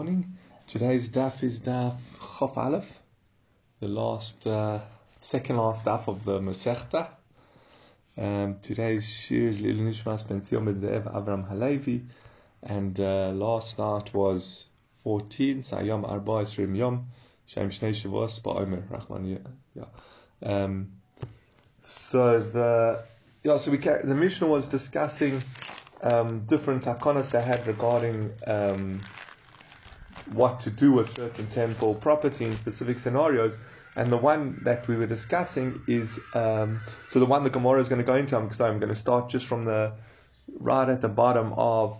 morning. Today's daf is daf Chof Aleph, the last, uh, second last daf of the Masechta. Um, today's shir is Lil Nishmas Ben Zion Zev Avram Halevi, and uh, last night was 14, Sayom Arba Esrim Yom, Shem Shnei Shavos Ba'omer Rahman Yeah. Um, so the yeah, so we the Mishnah was discussing um, different takonas they had regarding um, what to do with certain temple property in specific scenarios. And the one that we were discussing is um, so the one the Gemara is going to go into. Because I'm going to start just from the right at the bottom of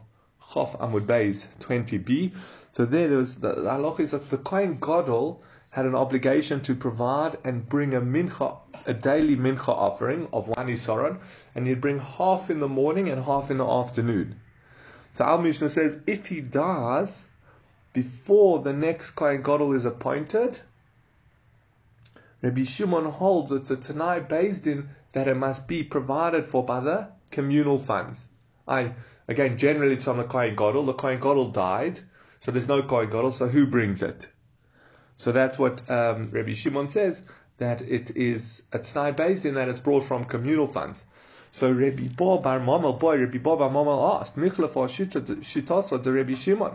Chof Amud Beis 20b. So there, there was the, the halach is that the Kohen Gadol had an obligation to provide and bring a mincha, a daily mincha offering of one isaron, and he'd bring half in the morning and half in the afternoon. So Al Mishnah says if he dies before the next Kohen Gadol is appointed, Rabbi Shimon holds it's a Tanai beis din that it must be provided for by the communal funds. I again generally it's on the Kohen Gadol. The Kohen Gadol died, so there's no Kohen Gadol. So who brings it? So that's what um, Rabbi Shimon says that it is a Tanai beis din that it's brought from communal funds. So Rabbi Bo Bar Mamal, boy, Rabbi Bo Bar Mamal asked, Michlef or Shitasa to Rabbi Shimon.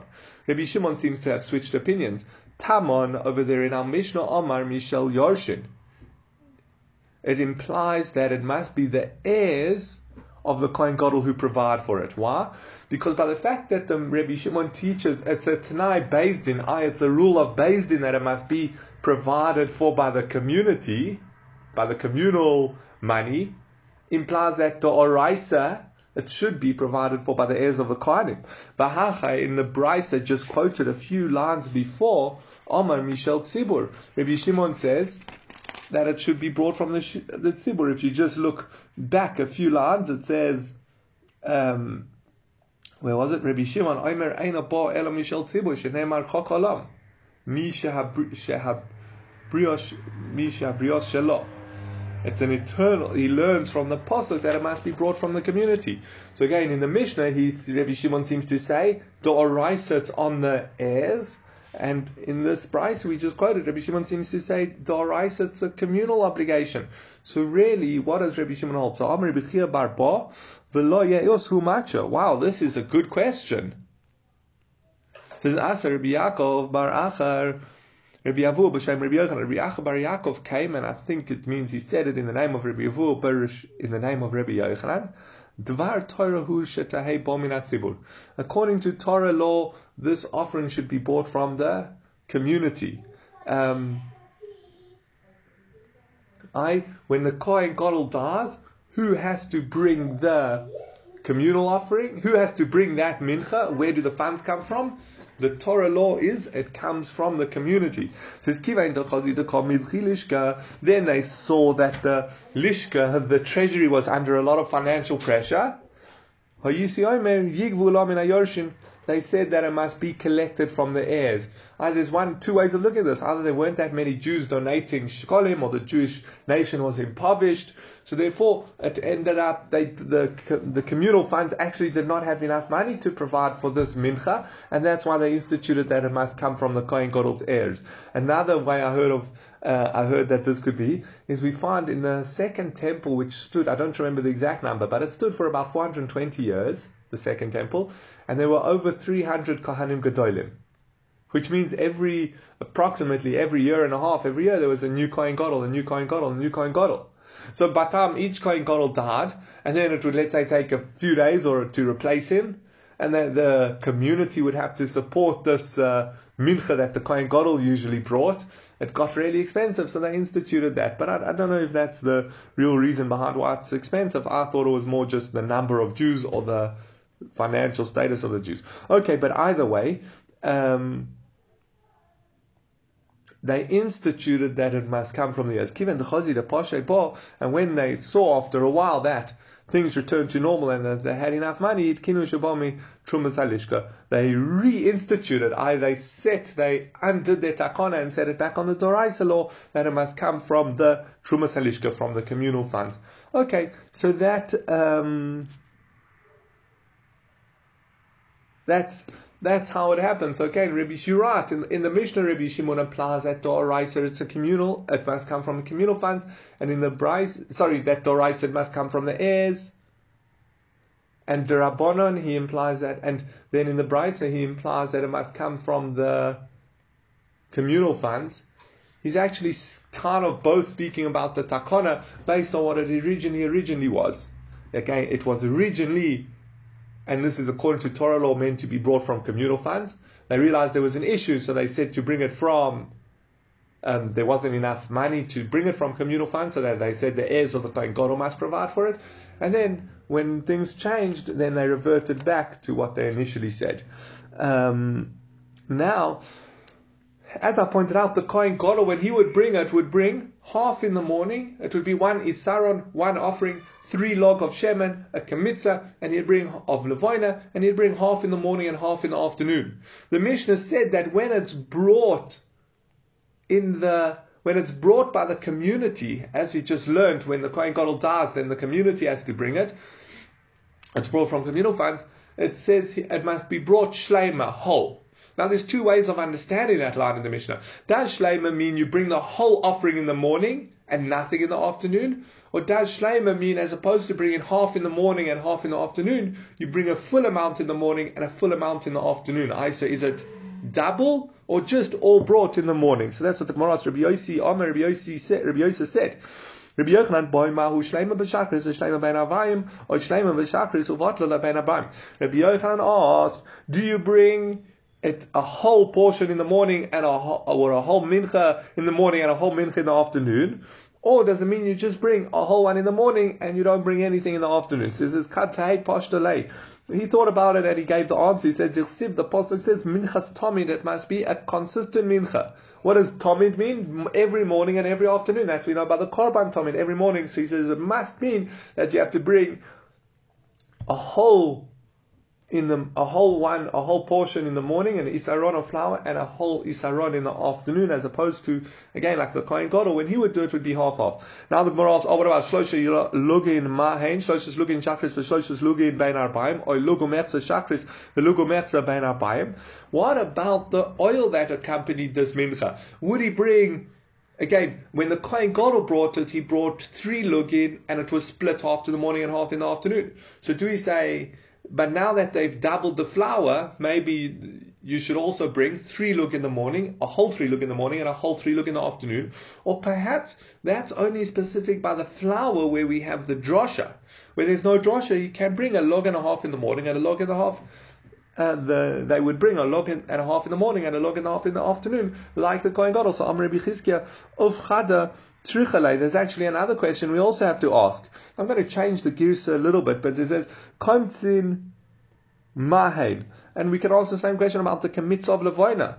Rabbi Shimon seems to have switched opinions. Tamon over there in our Mishnah Omar Michel Yorshin. It implies that it must be the heirs of the Kohen Gadol who provide for it. Why? Because by the fact that the Rabbi Shimon teaches it's a Tanai beis din, it's a rule of beis din that it must be provided for by the community, by the communal money, implies that the oraisa it should be provided for by the heirs of the Kohanim. Bahacha in the Brisa just quoted a few lines before Omar Michel Tzibur. Rabbi Shimon says that it should be brought from the, the Tzibur. If you just look back a few lines, it says, um, where was it? Rabbi Shimon, Omer Eina Bo Ela Michel Tzibur, Shenemar Chokolam, Mi Shehabriosh Shelo. It's an eternal. He learns from the pasuk that it must be brought from the community. So again, in the Mishnah, he's, Rabbi Shimon seems to say the oraisa it's on the heirs, and in this price we just quoted, Rabbi Shimon seems to say the oraisa it's a communal obligation. So really, what does Rabbi Shimon hold? So Amr B'chia Barba v'lo ye'os hu macho. Wow, this is a good question. Says Asa Rabbi Yaakov Bar Achar Rabbi Avu b'shem Rabbi Yochanan, Rabbi Acha Bar Yaakov came, and I think it means he said it in the name of Rabbi Avu, Barish in the name of Rabbi Yochanan. Dvar Torah hu shetahei zibur. According to Torah law, this offering should be bought from the community. Um, I, when the Kohen Gadol dies, who has to bring the communal offering? Who has to bring that mincha? Where do the funds come from? The Torah law is it comes from the community. Says Then they saw that the lishka, the treasury, was under a lot of financial pressure. They said that it must be collected from the heirs. Uh, there's one, two ways of looking at this. Either there weren't that many Jews donating shkolim, or the Jewish nation was impoverished, so therefore, it ended up they, the the communal funds actually did not have enough money to provide for this mincha, and that's why they instituted that it must come from the Kohen Gadol's heirs. Another way I heard of uh, I heard that this could be is we find in the second temple, which stood I don't remember the exact number, but it stood for about 420 years, the second temple, and there were over 300 Kohanim Gedolim which means every approximately every year and a half, every year there was a new Kohen Gadol, a new Kohen Gadol, a new Kohen Gadol. So Batam, each Kohen Gadol died, and then it would, let's say, take a few days or to replace him, and then the community would have to support this uh, mincha that the Kohen Gadol usually brought. It got really expensive, so they instituted that. But I, I, don't know if that's the real reason behind why it's expensive. I thought it was more just the number of Jews or the financial status of the Jews. Okay, but either way, um, they instituted that it must come from the Yazkiv the Chazi, the Pashe and when they saw after a while that things returned to normal and that they had enough money, Kinu Shabami Trumas they reinstituted, I they set, they undid their takana and set it back on the Doraisa law that it must come from the Trumas from the communal funds. Okay, so that, um, that's that's how it happens. Okay, Rabbi Shirat in, in the Mishnah, Rabbi Shimon applies that Doraisa. It's a communal. It must come from communal funds, and in the Brisa, sorry, that it must come from the heirs. And Derabonon, he implies that, and then in the Brisa, he implies that it must come from the communal funds. He's actually kind of both speaking about the takana based on what it originally originally was. Okay, it was originally, and this is according to Torah law, meant to be brought from communal funds. They realized there was an issue, so they said to bring it from. Um, there wasn't enough money to bring it from communal funds, so that they said the heirs of the Gadol must provide for it. And then when things changed, then they reverted back to what they initially said. Um, now, as I pointed out, the Kohen Gadol, when he would bring it, would bring half in the morning. It would be one isaron, one offering, three log of shemen, a kamitza, and he'd bring of levina, and he'd bring half in the morning and half in the afternoon. The Mishnah said that when it's brought in the when it's brought by the community, as we just learned, when the Kohen Gadol dies, then the community has to bring it. It's brought from communal funds. It says it must be brought shlema, whole. Now there's two ways of understanding that line in the Mishnah. Does shlema mean you bring the whole offering in the morning and nothing in the afternoon? Or does shlema mean as opposed to bringing half in the morning and half in the afternoon, you bring a full amount in the morning and a full amount in the afternoon? I is it double or just all brought in the morning. So that's what the Gemara Rabbi Yossi, Amar Rabbi Yossi said. Rabbi Yossi said. Rabbi Yochanan boy mahu shleima b'shachris v'shleima ben avayim or shleima b'shachris ben. Rabbi Yochanan asked, do you bring it a whole portion in the morning and a or a whole mincha in the morning and a whole mincha in the afternoon? Or does it mean you just bring a whole one in the morning and you don't bring anything in the afternoon? So this is katay pashtalei. He thought about it and he gave the answer. He said, the Pasuk says, Minchas Tomid, it must be a consistent Mincha. What does Tomid mean? Every morning and every afternoon. That's what we know about the Korban Tomid, every morning. So he says, it must mean that you have to bring a whole in the a whole one, a whole portion in the morning, an isaron of flour, and a whole isaron in the afternoon, as opposed to again like the kohen gadol when he would do it would be half half. Now the Gemara asks, oh, what about shlosha lugin mahain, shlosha lugin shakris, shlosha lugin bein arbaim, or lugu mechza shakris, the lugu mechza bein arbaim? What about the oil that accompanied this mincha? Would he bring Again, when the Kohen Gadol brought it, he brought three lugin, and it was split half to the morning and half in the afternoon. So do we say but now that they've doubled the flour, maybe you should also bring three lug in the morning, a whole three lug in the morning, and a whole three lug in the afternoon. Or perhaps that's only specific by the flour where we have the drosha. Where there's no drosha, you can bring a log and a half in the morning and a log and a half. Uh, the, they would bring a log and a half in the morning and a log and a half in the afternoon, like the Kohen Gadol. So Amr of Chada there's actually another question we also have to ask. I'm going to change the gears a little bit, but it says, Komzin Mahain. And we can ask the same question about the Kamitz of Levoina.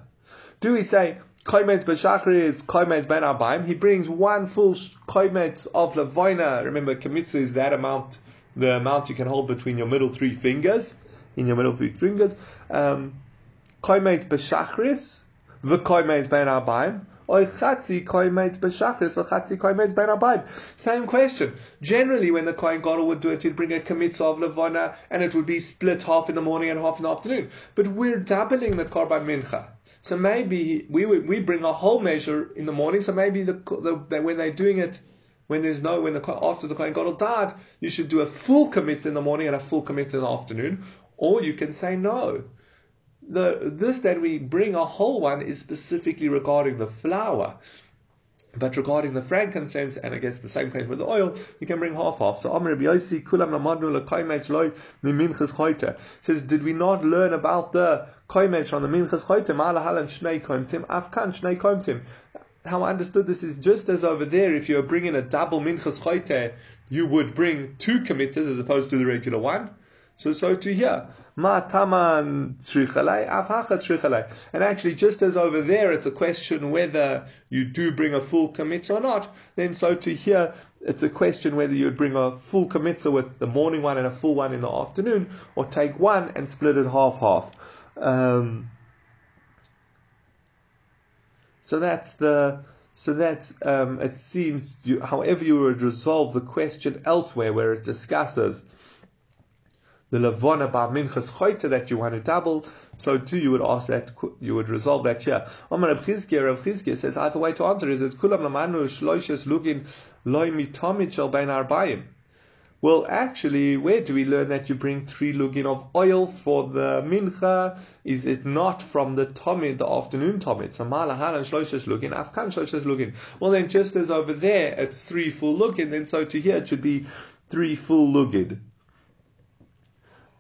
Do we say, Koimetz Bashachri is Koimetz Ben Abaim? He brings one full Koimetz of Levoina. Remember, Kamitz is that amount, the amount you can hold between your middle three fingers, in your middle three fingers. Um, Koimetz Bashachris, the Koimetz Ben Abaim. Same question. Generally, when the Kohen Gadol would do it, he'd bring a kamitzah of levana, and it would be split half in the morning and half in the afternoon. But we're doubling the korban mincha. So maybe we we bring a whole measure in the morning. So maybe the, the when they're doing it, when there's no when the after the Kohen Gadol died, you should do a full commit in the morning and a full commit in the afternoon. Or you can say no. The, this that we bring a whole one is specifically regarding the flour. But regarding the frankincense, and I guess the same case with the oil, you can bring half half. So Amr Yossi, Kulam Lamadnu Lekaimet Loi Miminchas Choyte says, did we not learn about the Koimet on the Minchas Shnei Koimtim, Afkan Shnei. How I understood this is just as over there, if you're bringing a double Minchas Choyte, you would bring two committers as opposed to the regular one. So, so to here, ma taman And actually, just as over there, it's a question whether you do bring a full kmitza or not, then so to here, it's a question whether you would bring a full kmitza with the morning one and a full one in the afternoon, or take one and split it half half. Um, so that's the so that um, it seems, you, however, you would resolve the question elsewhere, where it discusses the Levona Bar Minchas Choyte that you want to double, so too you would ask that, you would resolve that here. Omar Rav Chizkiah, Rav Chizkiah says, ah, I have a way to answer is, it's Kulam Lamanu Shloishes Lugin Loi Mitomit Shel Bein Arbayim. Well, actually, where do we learn that you bring three lugin of oil for the mincha? Is it not from the tomid, the afternoon tomid? So malahan and shloshes lugin, afkan shloshes lugin. Well, then just as over there it's three full lugin, then so to here it should be three full lugin.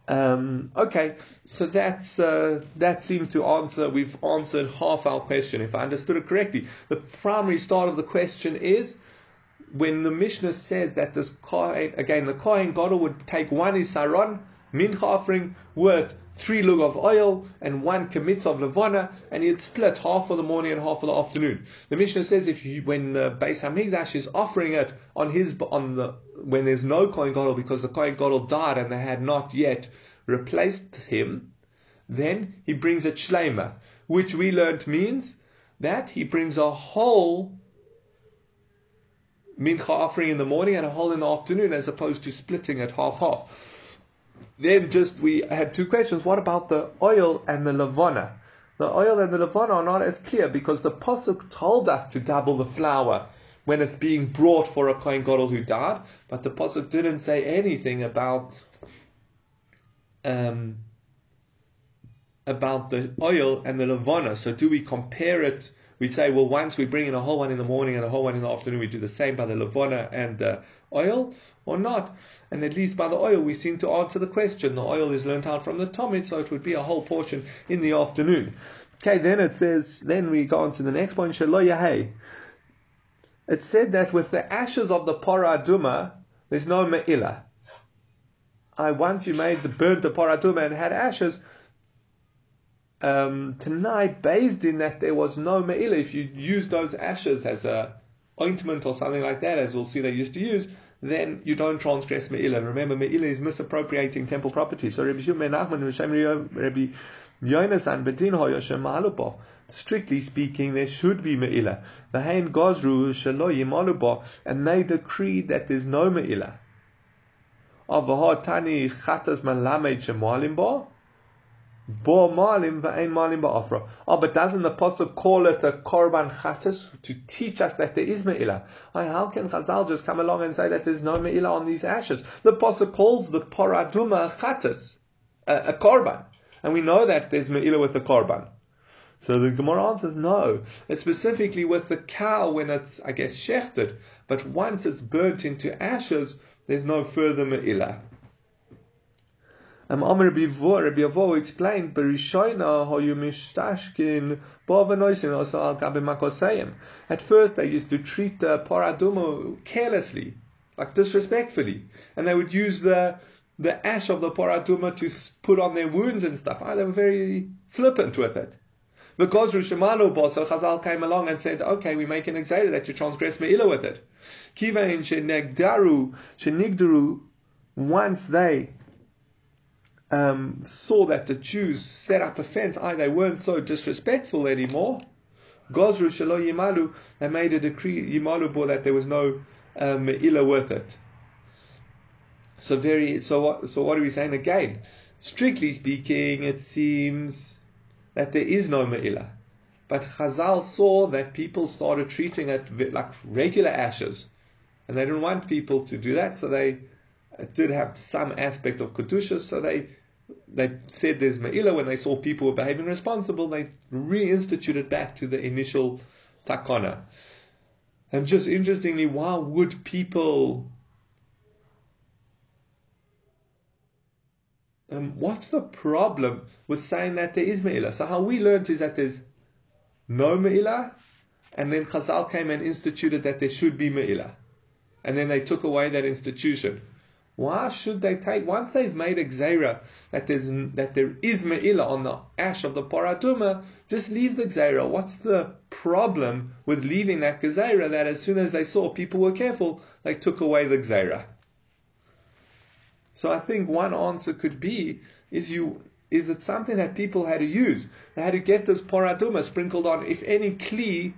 Um, okay, so that's uh, that seemed to answer. We've answered half our question, if I understood it correctly. The primary start of the question is when the Mishnah says that this Kohen, again, the Kohen Gadol would take one Isaron, mincha offering, worth three lug of oil and one kamitz of levana, and he'd split half for the morning and half for the afternoon. The Mishnah says if you, when the Beis Hamikdash is offering it on his on the when there's no Kohen Gadol because the Kohen Gadol died and they had not yet replaced him, then he brings a shlema, which we learned means that he brings a whole mincha offering in the morning and a whole in the afternoon, as opposed to splitting it half half. Then just we had two questions. What about the oil and the lavana? The oil and the lavana are not as clear because the pasuk told us to double the flour when it's being brought for a kohen gadol who died, but the pasuk didn't say anything about um, about the oil and the lavana. So do we compare it? We'd say, well, once we bring in a whole one in the morning and a whole one in the afternoon, we do the same by the lavana and the oil, or not? And at least by the oil, we seem to answer the question. The oil is learnt out from the tomit, so it would be a whole portion in the afternoon. Okay, then it says, then we go on to the next point, Shalo Yahei. It said that with the ashes of the paraduma, there's no me'ilah. I once you made the burnt the paraduma and had ashes, um, tonight beis din that there was no me'ilah. If you use those ashes as a ointment or something like that, as we'll see they used to use, then you don't transgress Me'ilah. Remember, Me'ilah is misappropriating temple property. So Rabbi Shimon Nachman Rabbi Yonasan Bedin Hoyoshem Strictly speaking, there should be Me'ilah. V'hein Gozru Shelo Yimalubo, and they decreed that there's no Me'ilah. Avahot Tani Chatas Malamed Shemalim Bo, Bo malim v'ain malim ba'afra. Oh, ah, but doesn't the pasuk call it a korban chatas to teach us that there is me'ilah? How can Chazal just come along and say that there's no me'ilah on these ashes? The pasuk calls the paraduma chatas, a, a korban, and we know that there's me'ilah with the korban. So the Gemara answers no. It's specifically with the cow when it's, I guess, shechted, but once it's burnt into ashes, there's no further me'ilah. Um, Amr Bivor, Rabbi Avo explained, Berishoina hoyu mishtashkin bovanoisin also al makosayim. At first they used to treat the paraduma carelessly, like disrespectfully, and they would use the the ash of the paraduma to put on their wounds and stuff. Oh, they were very flippant with it. Because Rishamalu Bosa Chazal came along and said, okay, we make an exile that you transgress Me'ilah with it. Kivain Shenegdaru, Shenigdaru, once they um, saw that the Jews set up a fence, I they weren't so disrespectful anymore. Gozru Shalo Yimalu, they made a decree, Yimalu bore that there was no um, with it. So very, so what, so what are we saying again? Strictly speaking, it seems that there is no me'ilah. But Chazal saw that people started treating it like regular ashes. And they didn't want people to do that, so they did have some aspect of Kedusha, so they they said there's Ma'ila when they saw people were behaving responsible, they reinstituted back to the initial takana. And just interestingly, why would people um, what's the problem with saying that there is Me'ilah? So how we learned is that there's no Me'ilah, and then Chazal came and instituted that there should be Me'ilah. And then they took away that institution. Why should they take once they've made a gzeira that there's that there is me'ilah on the ash of the paratuma? Just leave the gzeira. What's the problem with leaving that gzeira? That as soon as they saw people were careful, they took away the gzeira. So I think one answer could be is you is it something that people had to use? They had to get this paratuma sprinkled on. If any kli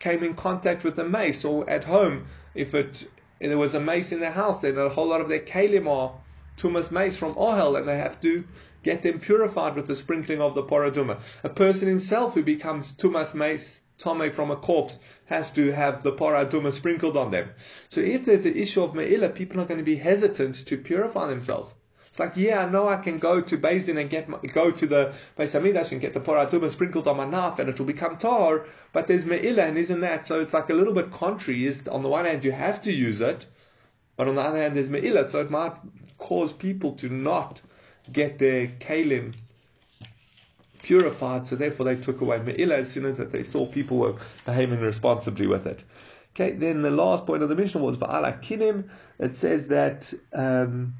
came in contact with the mace, or at home, if it there was a mace in the house, they then a whole lot of their kalim are tumas meis from ohel, and they have to get them purified with the sprinkling of the paraduma. A person himself who becomes tumas meis tome from a corpse has to have the paraduma sprinkled on them. So if there's an issue of me'ila, people are going to be hesitant to purify themselves. It's like, yeah, I know I can go to Din and get my, go to the Beis Hamidrash and get the paraduma sprinkled on my knife and it will become tar, but there's me'ila and isn't that? So it's like a little bit contrary. Is on the one hand you have to use it, but on the other hand there's me'ila, so it might cause people to not get their kalim purified, so therefore they took away me'ila as soon as that they saw people were behaving responsibly with it. Okay, then the last point of the mission was va'ala kinim. It says that um,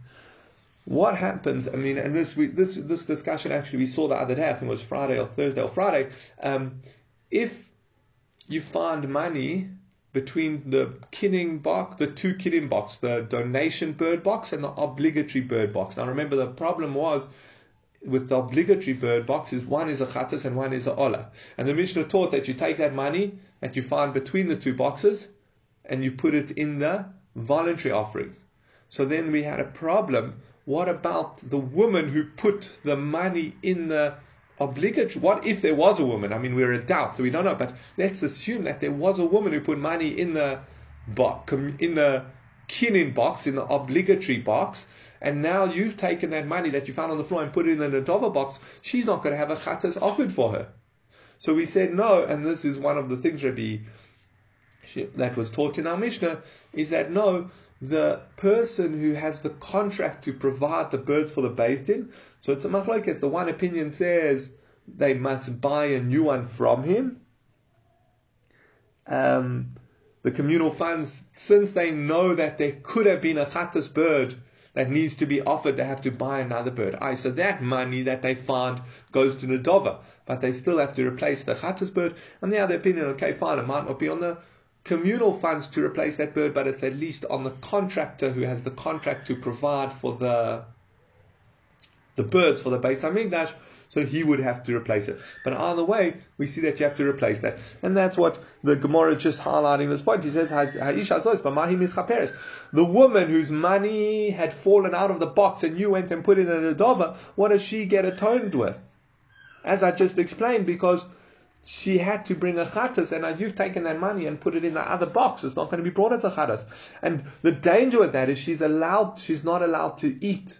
what happens? I mean, and this we, this this discussion actually we saw the other day. I think it was Friday or Thursday or Friday. Um, if you find money between the kinning box, the two kinning box, the donation bird box and the obligatory bird box. Now remember the problem was with the obligatory bird boxes, one is a chatas and one is a ola. And the Mishnah taught that you take that money that you find between the two boxes and you put it in the voluntary offerings. So then we had a problem what about the woman who put the money in the obligatory? What if there was a woman? I mean, we're in doubt, so we don't know. But let's assume that there was a woman who put money in the box, in the kinin box, in the obligatory box, and now you've taken that money that you found on the floor and put it in the nadova box. She's not going to have a chatas offered for her. So we said no, and this is one of the things Rabbi that was taught in our Mishnah is that no, the person who has the contract to provide the birds for the Beis Din. So it's a machlokes. The one opinion says they must buy a new one from him. Um, the communal funds, since they know that there could have been a chatas bird that needs to be offered, they have to buy another bird. Aye, so that money that they find goes to Nadova, but they still have to replace the chatas bird. And the other opinion, okay, fine, it might not be on the communal funds to replace that bird, but it's at least on the contractor who has the contract to provide for the the birds for the base Beis Hamikdash, so he would have to replace it. But either way, we see that you have to replace that. And that's what the Gemara just highlighting this point. He says. The woman whose money had fallen out of the box and you went and put it in a dova, what does she get atoned with? As I just explained, because she had to bring a chatas, and now you've taken that money and put it in the other box. It's not going to be brought as a chatas. And the danger with that is she's allowed, she's not allowed to eat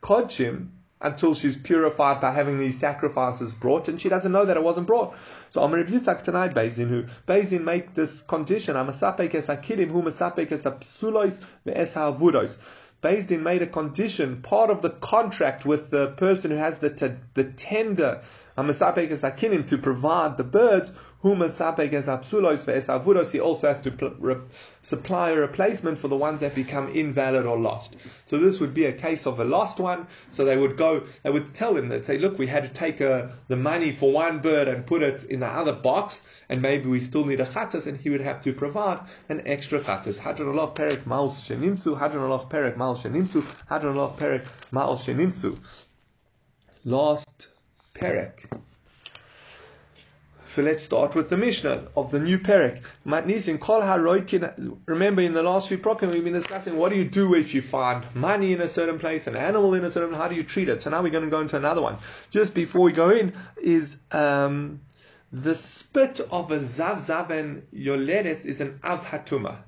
kodshim until she's purified by having these sacrifices brought, and she doesn't know that it wasn't brought. So Amr Yitzhak tonight, Bezin, who Bezin make this condition, Amasapek es akidim, who masapek es apsulois ve'es ha'avudos. Din made a condition, part of the contract with the person who has the, t- the tender to provide the birds, he also has to pl- re- supply a replacement for the ones that become invalid or lost. So this would be a case of a lost one. So they would go, they would tell him, they'd say, look, we had to take uh, the money for one bird and put it in the other box, and maybe we still need a chatas, and he would have to provide an extra chatas. Hadron Allah perek mal shenimsu, hadron Allah perek mal shenimsu, hadron Allah perek mal shenimsu. Last perek. So let's start with the Mishnah of the new Perek. Matnisin kol haroikin. Remember, in the last few program we've been discussing what do you do if you find money in a certain place, an animal in a certain. How do you treat it? So now we're going to go into another one. Just before we go in, is um, the spit of a zav zav and yoledes is an avhatuma.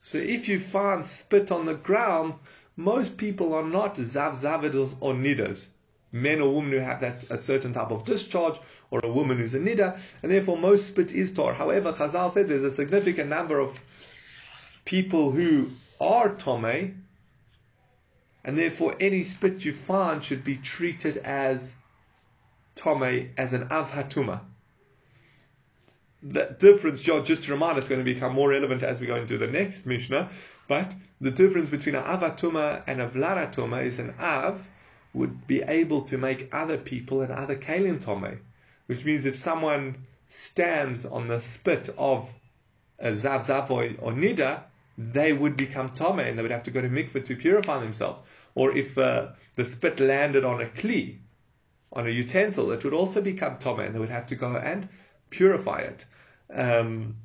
So if you find spit on the ground, most people are not zav zavidas or nidas men or women who have that a certain type of discharge, or a woman who's a nida, and therefore most spit is tor. However, Chazal said there's a significant number of people who are tome, and therefore any spit you find should be treated as tome, as an avhatuma. That difference, just to remind us, is going to become more relevant as we go into the next Mishnah. But the difference between an avatuma and a vlaratuma is an av would be able to make other people and other kalim tome, which means if someone stands on the spit of a zav zav or, or nida, they would become tome and they would have to go to mikveh to purify themselves. Or if uh, the spit landed on a kli, on a utensil, it would also become tome and they would have to go and purify it. Um,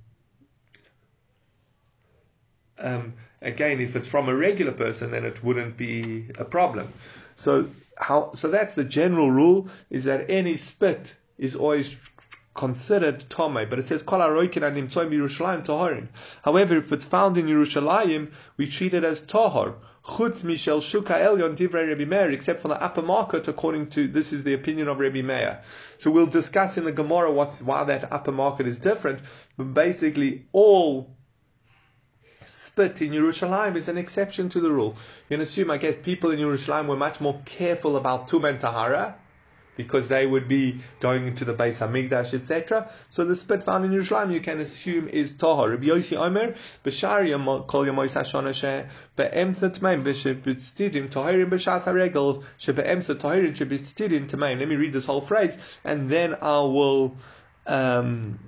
um, Again, if it's from a regular person, then it wouldn't be a problem. So how? So that's the general rule: is that any spit is always considered tome, but it says kol aroikin and nimtzoim Yerushalayim toharin. However, if it's found in Yerushalayim, we treat it as tohar. Chutz mishel shuka elyon divrei Rabbi Meir, except for the upper market, according to this is the opinion of Rabbi Meir. So we'll discuss in the Gemara what's why that upper market is different. But basically, all spit in Yerushalayim is an exception to the rule. You can assume, I guess, people in Yerushalayim were much more careful about tum and tahara because they would be going into the Beis Hamikdash, etc. So the spit found in Yerushalayim, you can assume is Tahar. Rabbi Yossi Omer, B'shar kol yamois hashana she be'emsa tmeim b'shebitstidim tahirim b'shas haregel she be'emsa tahirim shebitstidim tmeim. Let me read this whole phrase, and then I will um,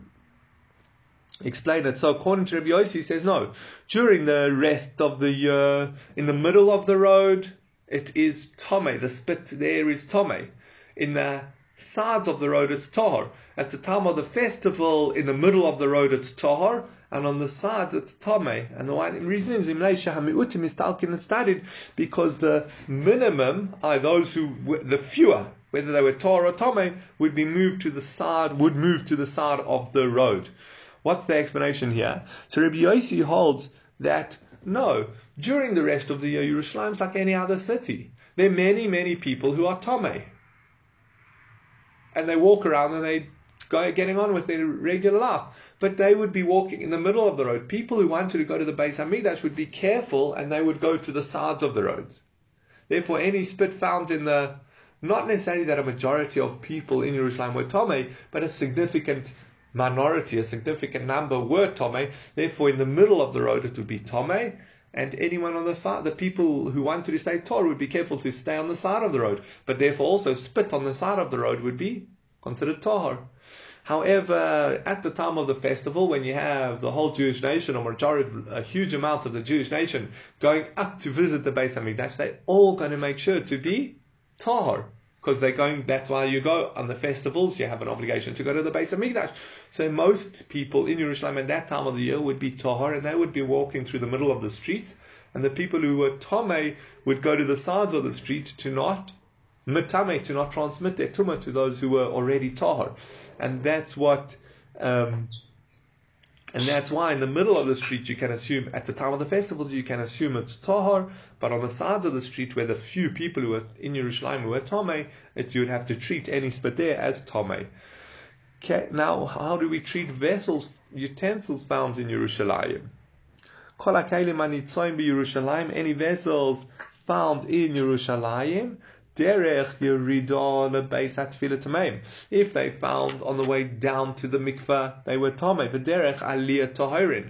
explain it. So according to Rabbi Yossi, he says no. During the rest of the year, in the middle of the road, it is tome. The spit there is tome in the sides of the road it's tahor. At the time of the festival, in the middle of the road it's tahor, and on the sides it's tame. And the reason is Hamiutim is talking and started because the minimum are those who the fewer, whether they were tahor or tame, would be moved to the side, would move to the side of the road. What's the explanation here? So Rabbi Yossi holds that no, during the rest of the year, Yerushalayim is like any other city. There are many, many people who are tame and they walk around and they go getting on with their regular life. But they would be walking in the middle of the road. People who wanted to go to the Beis Hamikdash would be careful and they would go to the sides of the roads. Therefore, any spit found in the not necessarily that a majority of people in Jerusalem were Tome, but a significant minority, a significant number were Tome. Therefore, in the middle of the road it would be Tome, and anyone on the side, the people who wanted to stay Torah would be careful to stay on the side of the road, but therefore also spit on the side of the road would be considered Tahar. However, at the time of the festival, when you have the whole Jewish nation, or majority, a huge amount of the Jewish nation going up to visit the Beis Hamikdash, they're all going to make sure to be Tahar because they're going. That's why you go on the festivals. You have an obligation to go to the Beis Hamikdash. So most people in Jerusalem at that time of the year would be tahar, and they would be walking through the middle of the streets. And the people who were tame would go to the sides of the street to not mitame, to not transmit their tumah to those who were already tahar. And that's what. Um, and that's why in the middle of the street you can assume, at the time of the festivals, you can assume it's Tahar, but on the sides of the street where the few people who were in Yerushalayim were Tame, it, you would have to treat any there as Tame. Okay, now, how do we treat vessels, utensils found in Yerushalayim? Any vessels found in Yerushalayim, derech yeridah lebeis tameim. If they found on the way down to the mikveh, they were tamei. But derech aliyah tahirin.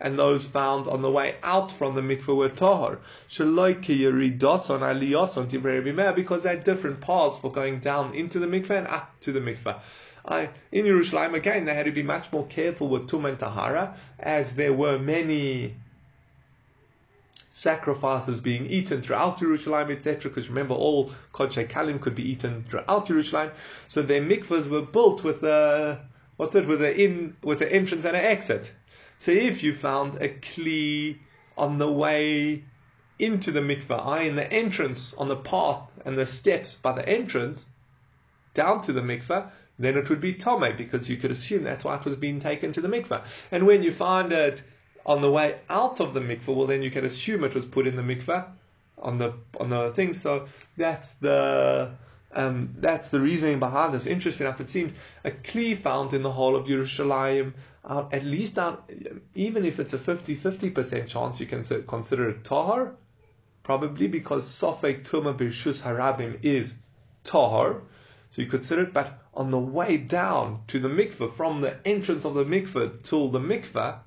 And those found on the way out from the mikveh were tahor. Because they had different paths for going down into the mikveh and up to the mikveh. I, in Jerusalem, again, they had to be much more careful with tum and tahara, as there were many sacrifices being eaten throughout Jerusalem, etc. Because remember, all Kodesh Kalim could be eaten throughout Jerusalem. So their mikvahs were built with a what's it with an in with an entrance and an exit. So if you found a kli on the way into the mikvah, I in the entrance on the path and the steps by the entrance down to the mikvah, then it would be tome because you could assume that's why it was being taken to the mikvah. And when you find it on the way out of the mikveh, well, then you can assume it was put in the mikveh on the on the thing. So that's the um, that's the reasoning behind this. Interesting enough, it seems a kli found in the whole of Yerushalayim, uh, at least out, even if it's a 50-50% chance, you can consider it tahar, probably because sofek tuma b'shus harabim is tahar, so you consider it. But on the way down to the mikveh, from the entrance of the mikveh till the mikveh,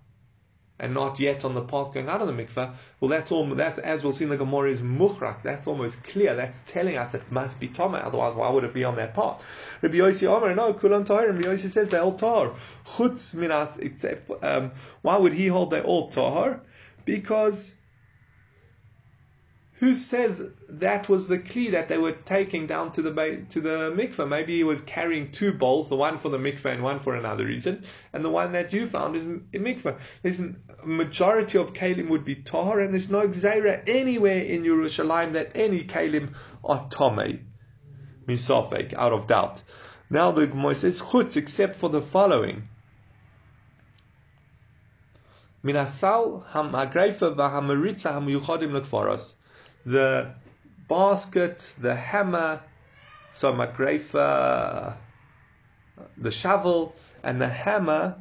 and not yet on the path going out of the mikveh, well, that's all. That's as we'll see in the Gemara is muchrak. That's almost clear. That's telling us it must be tama. Otherwise, why would it be on that path? Rabbi Yossi Omer, no, kulan tahir. Rabbi Yossi says they're all tahir. Chutz minas. Except, um, why would he hold they're all tahir? Because who says that was the kli that they were taking down to the to the mikveh? Maybe he was carrying two bowls, the one for the mikveh and one for another reason, and the one that you found is mikveh. There's a majority of kalim would be tahar, and there's no gzeira anywhere in Yerushalayim that any kalim are tamei, misafek, out of doubt. Now the Gemara says chutz, except for the following. Minasal ham hagreifa v'hamaritza ham yuchadim lekfaros the basket, the hammer, so magrefa, the shovel, and the hammer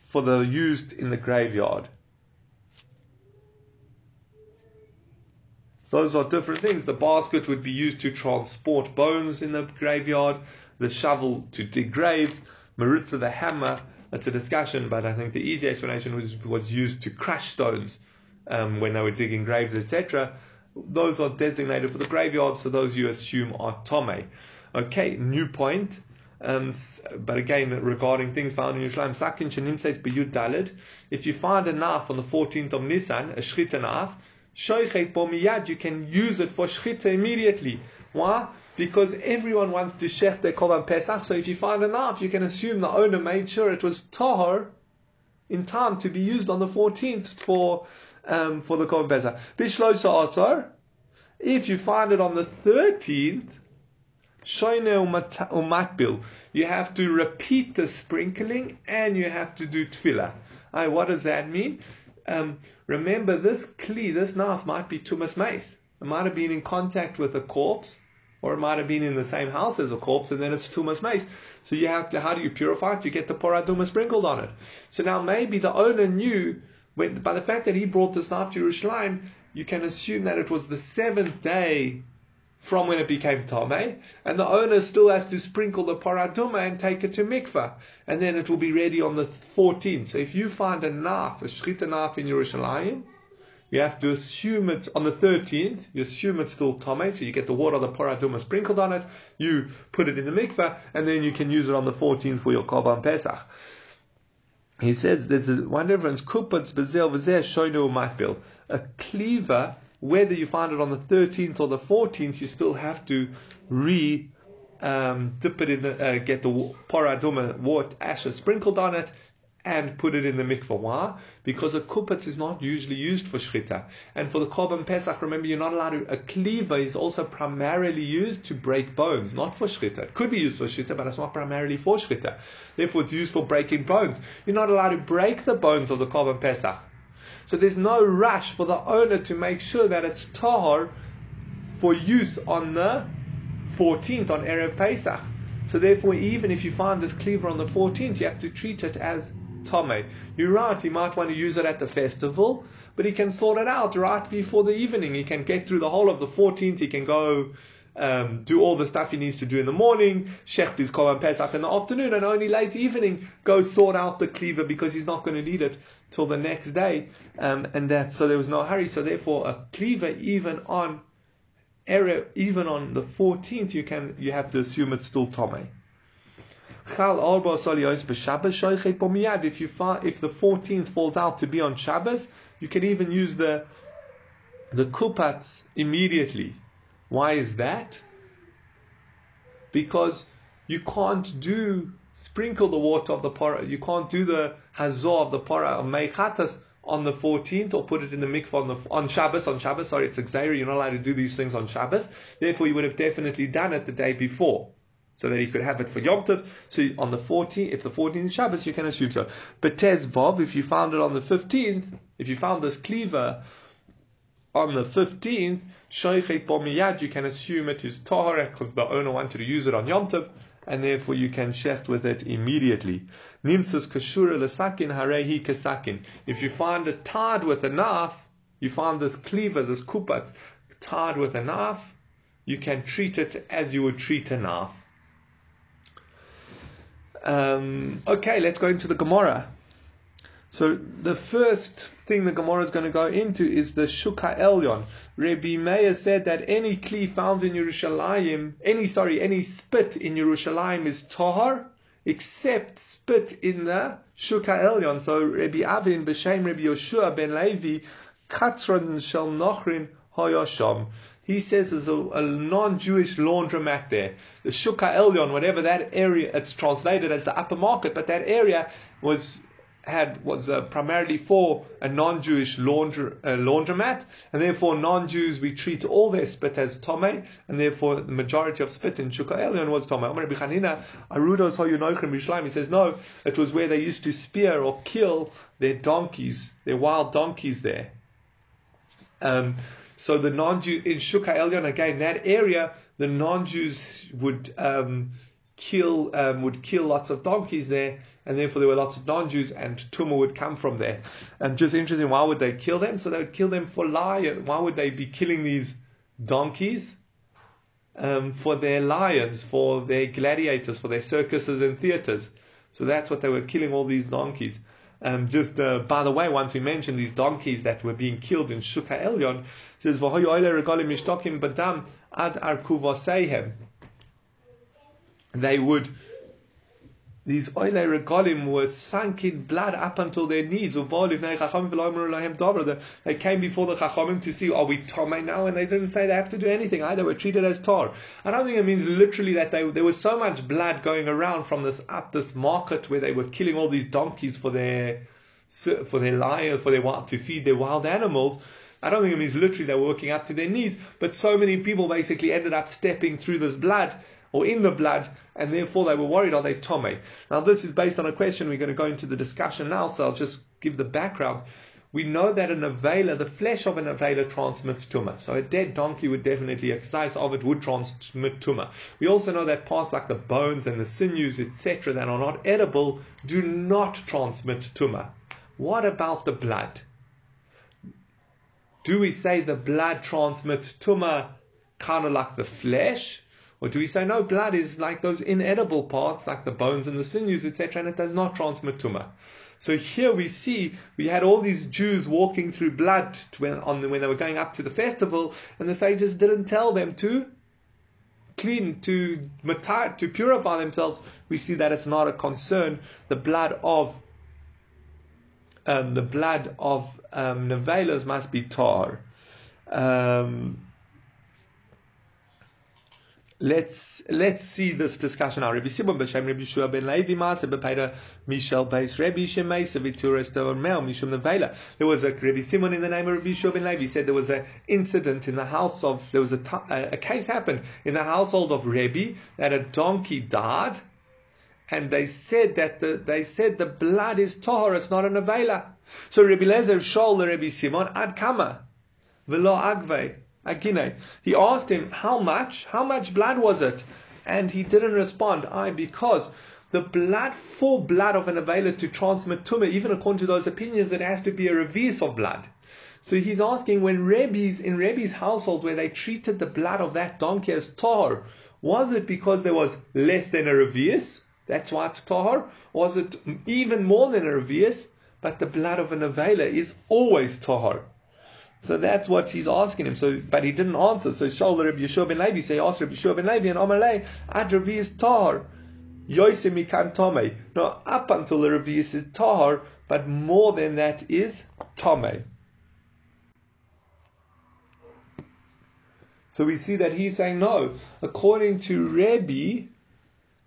for the used in the graveyard. Those are different things. The basket would be used to transport bones in the graveyard, the shovel to dig graves, maritza, the hammer. That's a discussion, but I think the easy explanation was, was used to crush stones um, when they were digging graves, etc those are designated for the graveyard, so those you assume are tome. Okay, new point. Um, but again, regarding things found in Yerushalayim, Sakin Shanim says Biyud Dalid. If you find a knife on the 14th of Nisan, a shchita knife, you can use it for shchita immediately. Why? Because everyone wants to shech their Korban Pesach, so if you find a knife, you can assume the owner made sure it was tahar in time to be used on the 14th for um, for the Korban Pesach. Bishlosa Asar, if you find it on the 13th, Shoine Umatbil, you have to repeat the sprinkling and you have to do tefillah. Right, what does that mean? Um, remember, this kli, this knife might be tumas meis. It might have been in contact with a corpse, or it might have been in the same house as a corpse, and then it's tumas meis. So you have to, how do you purify it? You get the poraduma sprinkled on it. So now maybe the owner knew when, by the fact that he brought this knife to Jerusalem, you can assume that it was the seventh day from when it became Tomei, and the owner still has to sprinkle the paraduma and take it to mikvah, and then it will be ready on the 14th. So if you find a knife, a shchita knife in Yerushalayim, you have to assume it's on the 13th, you assume it's still Tomei, so you get the water of the paraduma sprinkled on it, you put it in the mikvah, and then you can use it on the 14th for your Korban Pesach. He says there's a, one difference, kupatz bezel v'zeh shoinu matbil a cleaver, whether you find it on the 13th or the 14th, you still have to re um, dip it in the, uh, get the paraduma water ashes sprinkled on it and put it in the mikvah. Why? Because a kupatz is not usually used for shchita. And for the korban pesach, remember you're not allowed to, a cleaver is also primarily used to break bones, not for shchita. It could be used for shchita, but it's not primarily for shchita. Therefore it's used for breaking bones. You're not allowed to break the bones of the korban pesach. So there's no rush for the owner to make sure that it's tahar for use on the 14th on Erev Pesach. So therefore, even if you find this cleaver on the 14th, you have to treat it as tame. You're right, he might want to use it at the festival, but he can sort it out right before the evening. He can get through the whole of the 14th. He can go um, do all the stuff he needs to do in the morning, shecht his Korban Pesach in the afternoon, and only late evening go sort out the cleaver because he's not going to need it till the next day. Um, and that so there was no hurry. So therefore, a cleaver even on error, even on the 14th, you can you have to assume it's still tome. If you if the 14th falls out to be on Shabbos, you can even use the the kupats immediately. Why is that? Because you can't do sprinkle the water of the para. You can't do the hazor of the para of meichatas on the 14th or put it in the mikvah on, the, on Shabbos. On Shabbos, sorry, it's Xavier. You're not allowed to do these things on Shabbos. Therefore, you would have definitely done it the day before. So that he could have it for Yom Tov. So on the 14th, if the 14th is Shabbos, you can assume so. But Tez Vav, if you found it on the 15th, if you found this cleaver on the 15th, Shoichet Bomiyad, you can assume it is Tahara because the owner wanted to use it on Yom Tov, and therefore you can shecht with it immediately. Nimtzas Kashura Lesakin Harehi Kasakin. If you find it tied with a knife, you find this cleaver, this kupat, tied with a knife, you can treat it as you would treat a knife. Um, okay, let's go into the Gemara. So the first thing the Gemara is going to go into is the Shuka Elyon. Rabbi Meir said that any kli found in Yerushalayim, any sorry, any spit in Yerushalayim is tahar, except spit in the Shuka Elyon. So Rabbi Avin b'shem Rabbi Yoshua ben Levi, Katzron shel Nochrin Hoyosham. He says there's a, a, non-Jewish laundromat there. The Shuka Elyon, whatever that area, it's translated as the upper market, but that area was had was uh, primarily for a non-Jewish laundr- uh, laundromat, and therefore non-Jews we treat all their spit as tome, and therefore the majority of spit in Shuka Elyon was tome. He says no, it was where they used to spear or kill their donkeys, their wild donkeys there. Um, so the non-Jew in Shuka Elyon again, that area, the non-Jews would um, kill um, would kill lots of donkeys there and therefore there were lots of non-Jews, and tumah would come from there. And just interesting, why would they kill them? So they would kill them for lion. Why would they be killing these donkeys? Um, for their lions, for their gladiators, for their circuses and theaters. So that's what they were killing all these donkeys. Um, just uh, by the way, once we mentioned these donkeys that were being killed in Shuka Elyon, says ad They would these oile regalim were sunk in blood up until their knees. They came before the chachamim to see, are we tome now? And they didn't say they have to do anything either. Were treated as tar. I don't think it means literally that they, there was so much blood going around from this up this market where they were killing all these donkeys for their for their lions, for their to feed their wild animals. I don't think it means literally they were working up to their knees, but so many people basically ended up stepping through this blood or in the blood, and therefore they were worried, are they tome? Now this is based on a question, we're going to go into the discussion now, so I'll just give the background. We know that an avela, the flesh of an avela transmits tumah. So a dead donkey would definitely, a size of it would transmit tumah. We also know that parts like the bones and the sinews, etc., that are not edible, do not transmit tumah. What about the blood? Do we say the blood transmits tumah kind of like the flesh? Or do we say no, blood is like those inedible parts, like the bones and the sinews, etc., and it does not transmit tumah? So here we see we had all these Jews walking through blood when, on, when they were going up to the festival, and the sages didn't tell them to clean, to to purify themselves. We see that it's not a concern. The blood of um, the blood of um, must be tar. Um, Let's let's see this discussion now. Rabbi Simon b'shem Rabbi Shua ben Levi Mishal beis Rabbi sevituras Mel Mishum. There was a Rabbi Simon in the name of Rabbi Shua ben Levi. He said there was an incident in the house of there was a, a case happened in the household of Rabbi that a donkey died, and they said that the they said the blood is tahor, it's not a nevela. So Rabbi Lezer shol the Rabbi Simon ad kama velo agve. Agine. He asked him, How much? How much blood was it? And he didn't respond. I, because the blood, full blood of an avela to transmit tumah, even according to those opinions, it has to be a revis of blood. So he's asking when Rebbe's, in Rebbe's household, where they treated the blood of that donkey as tahor, was it because there was less than a revis? That's why it's tahor? Was it even more than a revis? But the blood of an avela is always tahor. So that's what he's asking him. So, but he didn't answer. So Shaul Rabbi Yeshua ben Levi say, ask Rabbi Yeshua ben Levi and Amar Lei, Ad Ravi is tar. Yosim Mikan Tome. No, up until the Ravi is tar, but more than that is Tome. So we see that he's saying no. According to Rabbi,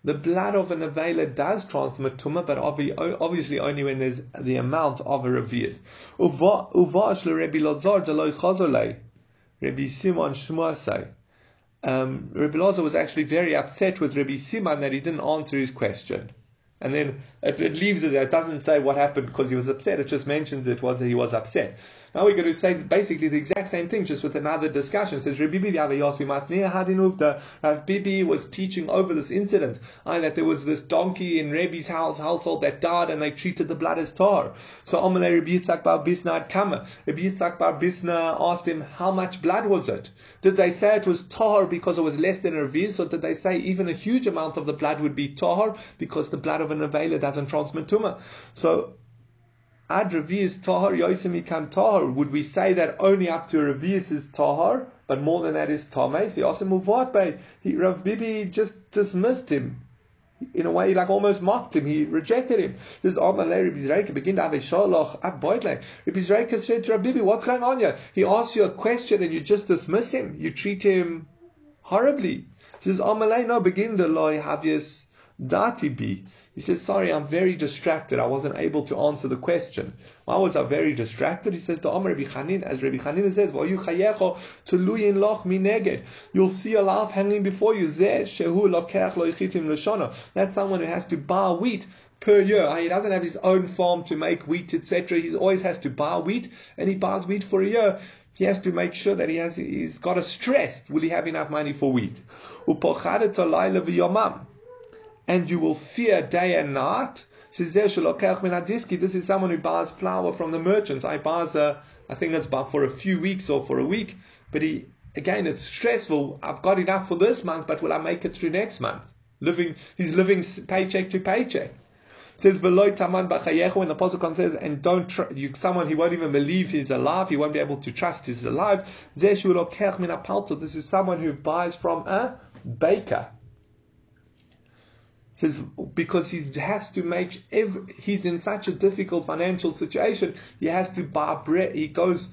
the blood of an avela does transmit tumah, but obviously only when there's the amount of a revius. Uvash Rabbi Lazar deloi chazolei. Rabbi Simon Shmuasai. Um, Lazar was actually very upset with Rabbi Simon that he didn't answer his question. And then it, it leaves it. It doesn't say what happened because he was upset. It just mentions it was that he was upset. Now we're going to say basically the exact same thing, just with another discussion. It says Rabbi Bibi was teaching over this incident, uh, that there was this donkey in Rabbi's house, household that died, and they treated the blood as tar. So Amalei Rabbi Yitzchak Bar Bisna had come. Rabbi Yitzchak Bar Bisna asked him, how much blood was it? Did they say it was tar because it was less than a reviz, or did they say even a huge amount of the blood would be tar because the blood of an avela doesn't transmit tumah? So Ad Revius Tahar Yosemikam Tahar. Would we say that only up to Revius is Tahar, but more than that is Tame? So asked him, He, Rav Bibi just dismissed him. In a way, like almost mocked him. He rejected him. This Amalei Rabbi Zreika begin to have a shaloch at Boitle. Rabbi Zreika said to Rabbi what's going on here? He asks you a question and you just dismiss him. You treat him horribly. He says, Amalei no begin the loy havius dati bi. He says, sorry, I'm very distracted. I wasn't able to answer the question. Why was I very distracted? He says, to Amr Rabbi Chanin, as Rabbi Chanin says. You'll see a life hanging before you. That's someone who has to buy wheat per year. Ah, he doesn't have his own farm to make wheat, etc. He always has to buy wheat, and he buys wheat for a year. He has to make sure that he has, he's got a stress. Will he have enough money for wheat? And you will fear day and night. This is someone who buys flour from the merchants. I buys a, I think it's about for a few weeks or for a week, but he, again, it's stressful. I've got enough for this month, but will I make it through next month? Living, he's living paycheck to paycheck. Says veloy taman when the pasuk says, and don't tr- you someone he won't even believe he's alive, he won't be able to trust he's alive. This is someone who buys from a baker says because he has to make every, he's in such a difficult financial situation he has to buy bread. He goes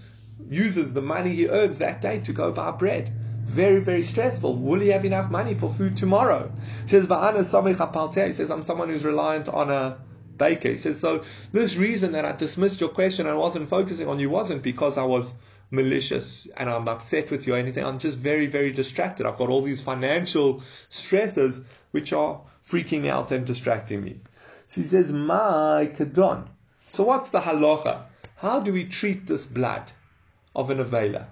uses the money he earns that day to go buy bread. Very very stressful. Will he have enough money for food tomorrow? He says he says I'm someone who's reliant on a baker. He says so this reason that I dismissed your question and wasn't focusing on you wasn't because I was malicious and I'm upset with you or anything. I'm just very very distracted. I've got all these financial stresses which are freaking out and distracting me. She says, My kadon. So what's the halacha? How do we treat this blood of an avela?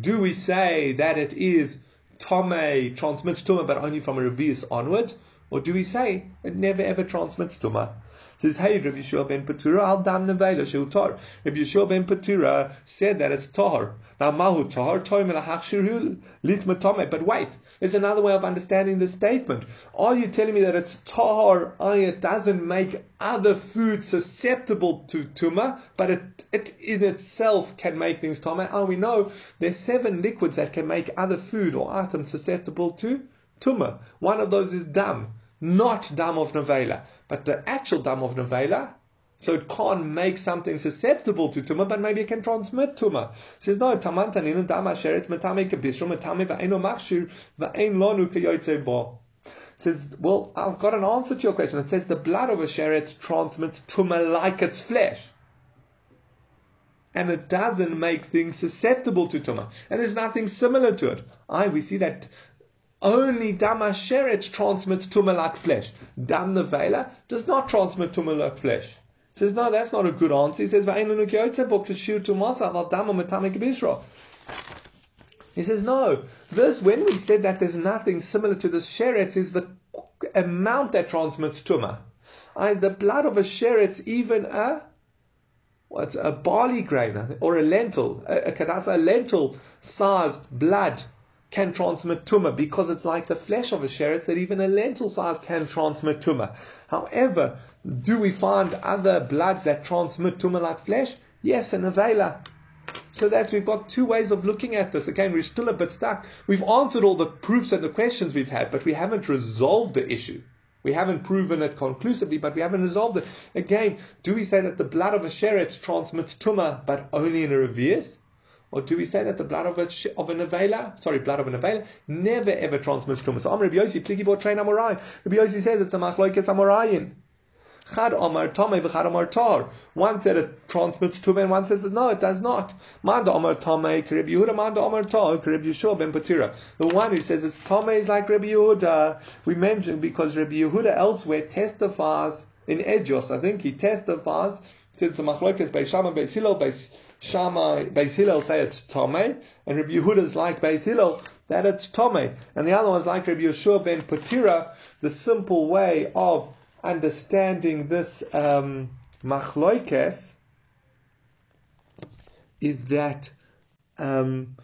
Do we say that it is tome, transmits tumah, but only from a revius onwards? Or do we say it never ever transmits tumah? says, Hey, Rabbi Yeshua ben Patura, al dam nevela shehu tar. Rabbi Yeshua ben Patura said that it's tahar. Now, mahu tahar, toim elahachshiru litmatame. But wait, there's another way of understanding this statement. Are you telling me that it's tahar, it doesn't make other food susceptible to tuma, but it, it in itself can make things tama? Oh, we know there's seven liquids that can make other food or items susceptible to tuma. One of those is dam not dam of nevela, but the actual dam of nevela. So it can't make something susceptible to tumah, but maybe it can transmit. It says no, taman tanin dam asher it's metame kebishro metame va'eno machshir va'en lonu keyotze bo. Says, well, I've got an answer to your question. It says the blood of a sheret transmits tumah like its flesh. And it doesn't make things susceptible to tumah. And there's nothing similar to it. I, we see that only dam asheret transmits tumah like flesh. Dam nevela does not transmit tumah like flesh. He says, no, that's not a good answer. He says, he says, no. This, when we said that there's nothing similar to this sheretz, is the amount that transmits tumah. the blood of a sheretz, even a what's a barley grain or a lentil, a, a, a lentil sized blood can transmit tumah because it's like the flesh of a sheretz that even a lentil size can transmit tumah. However, do we find other bloods that transmit tumah like flesh? Yes, an avela. So that we've got two ways of looking at this. Again, we're still a bit stuck. We've answered all the proofs and the questions we've had, but we haven't resolved the issue. We haven't proven it conclusively, but we haven't resolved it. Again, do we say that the blood of a sheretz transmits tumah, but only in a revius? Or do we say that the blood of, a, of an Avela, sorry, blood of an Avela, never ever transmits Tumah? So, Rabbi Yossi, Pligi Bo Train Amorai. Rabbi Yossi says it's a Machloikes Amorayin. Chad v'Chad Tar. One said it transmits Tumah and one says no, it does not. Manda Yehuda, Manda Tar, Yeshua ben Patira. The one who says it's Tame is like Rabbi Yehuda. We mentioned because Rabbi Yehuda elsewhere testifies in Edios, I think he testifies, says the Machloikes by Shama, by Silo, by Shammai, Beis Hillel say it's Tome, and Rabbi Yehuda is like Beis Hillel that it's Tome, and the other one is like Rabbi Yeshua ben Patira. The simple way of understanding this um, machloikes is that um,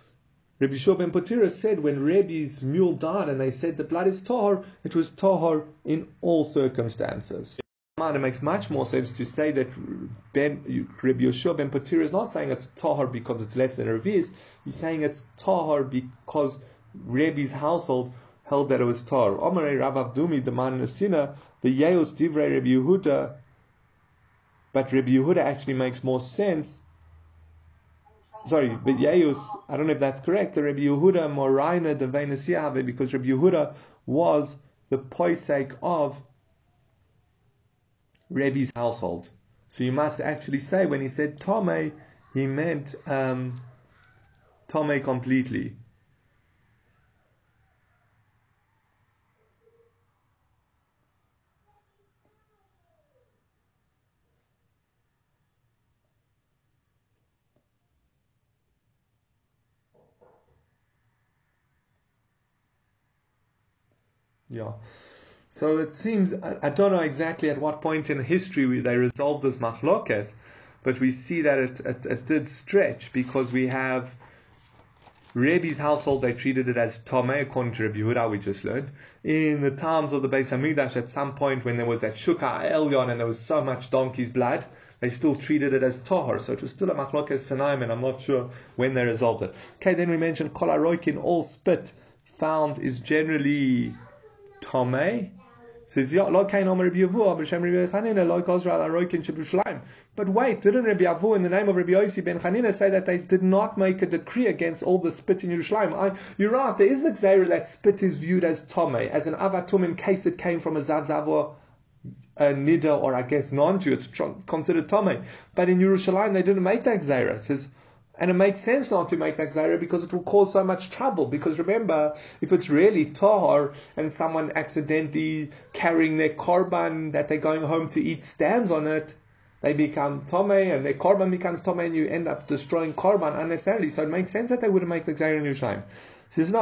Rabbi Yeshua ben Patira said when Rabbi's mule died and they said the blood is tahor, it was tahor in all circumstances. It makes much more sense to say that ben, Rabbi Yoshua ben Patir is not saying it's tahar because it's less than Ravi's. He's saying it's tahar because Rabbi's household held that it was tar. Omer Rav Avdumi, the man Nesina, the Yeos Divrei Rabbi Yehuda, but Rabbi Yehuda actually makes more sense. Sorry, but Yeus, I don't know if that's correct. The Rabbi Yehuda Moraina the Venesiave, because Rabbi Yehuda was the poisek of Rebbe's household. So you must actually say when he said Tome, he meant um, Tome completely. Yeah. So it seems, I, don't know exactly at what point in history they resolved this machlokes, but we see that it, it, it, did stretch because we have Rebbe's household, they treated it as Tome, according to Rebbe Yehuda, we just learned. In the times of the Beis Hamikdash, at some point when there was that Shuka Elyon and there was so much donkey's blood, they still treated it as Tahar. So it was still a machlokes tanaim, and I'm not sure when they resolved it. Okay, then we mentioned Kol all spit found is generally Tome, says, Lo Rabbi Rabbi Chanina, lo. But wait, didn't Rabbi Yavu in the name of Rabbi Yossi ben Chanina say that they did not make a decree against all the spit in Yerushalayim? you're right, there is an gzeira that spit is viewed as Tome, as an Avatum in case it came from a Zavzavor a Nida or I guess non-Jew, it's considered Tome. But in Yerushalayim they didn't make that gzeira. It says, and it makes sense not to make that gzeira because it will cause so much trouble. Because remember, if it's really Tahar and someone accidentally carrying their korban that they're going home to eat stands on it, they become Tome and their korban becomes Tome and you end up destroying korban unnecessarily. So it makes sense that they wouldn't make the gzeira in Yerushalayim. Says.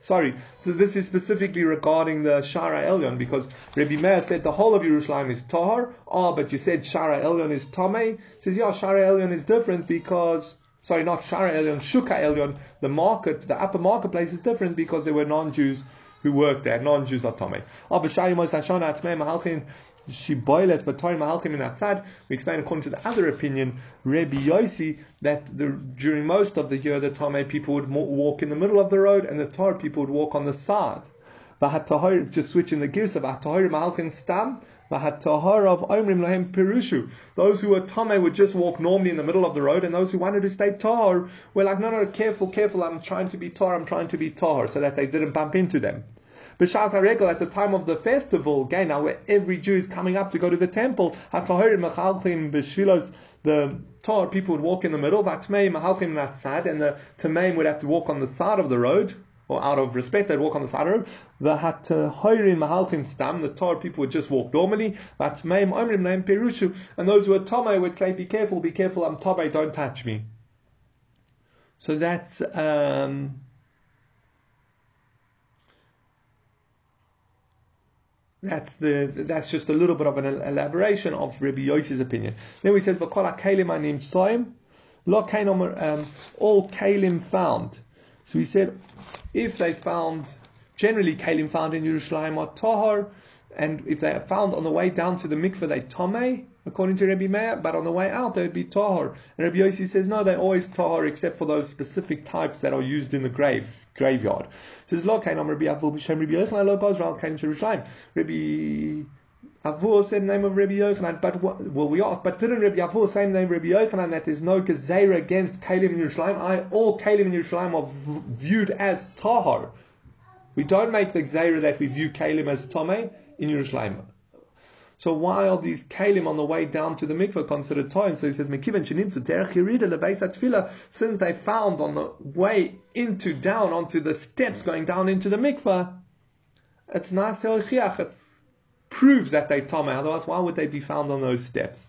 Sorry, so this is specifically regarding the Shara Elyon because Rabbi Meir said the whole of Yerushalayim is Tahar. Oh, but you said Shara Elyon is Tomei. Says, yeah, Shara Elyon is different because, sorry, not Shara Elyon, Shuka Elyon, the market, the upper marketplace is different because there were non-Jews who worked there. Non-Jews are Tomei. Oh, ah, but Shari Atmei Mahalchin Shiboilet Batorim Mahalkim in Atzad. We explain according to the other opinion, Rabbi Yossi, that the, during most of the year the Tameh people would walk in the middle of the road and the Tar people would walk on the side. Vahatahor, just switching the gears, Vahatahor Mahalkim Stam. Vahataharav Omrim Lahem Pirushu. Those who were Tame would just walk normally in the middle of the road, and those who wanted to stay Tahar were like, no, no, careful, careful, I'm trying to be Tahar, I'm trying to be Tahar, so that they didn't bump into them. B'Shas HaRegel, at the time of the festival, again, now where every Jew is coming up to go to the temple, HaTahorim Mechalchim B'Shilos, the Torah people would walk in the middle, Vatmei Machalchim Natzad, and the Tameim would have to walk on the side of the road, or out of respect, they'd walk on the side of the road. The Hatahorim Mahalchim Stam, the Torah people would just walk normally. Vatmeim Omrim Naim Perushu, and those who are Tomei would say, Be careful, be careful, I'm Tomei, don't touch me. So that's um, That's the that's just a little bit of an elaboration of Rabbi Yossi's opinion. Then we said v'kol kalim anim soim lo um, all kalim found. So he said if they found generally kalim found in Yerushalayim are tahar, and if they are found on the way down to the mikveh they tome according to Rabbi Meir, but on the way out they would be tahar. And Rabbi Yossi says no, they're always tahar except for those specific types that are used in the grave graveyard. Says Lo Kain Rabbi Avu b'Shem Rabbi Yochanan Lo Gozral Kain Yerushalayim. Rabbi Avu said name of Rabbi Yochanan, but what, well we are, but didn't Rabbi Avu say name of Rabbi Yochanan that there's no gezerah against Kalim in Yerushalayim? I all Kalim in Yerushalayim are viewed as tahar. We don't make the gezerah that we view Kalim as Tomei in Yerushalayim. So why are these kalim on the way down to the mikveh considered toy? So he says, Mekivan shenitzu derech yirida lebeis since they found on the way into down onto the steps going down into the mikveh, it's chiach. It proves that they tame. Otherwise, why would they be found on those steps?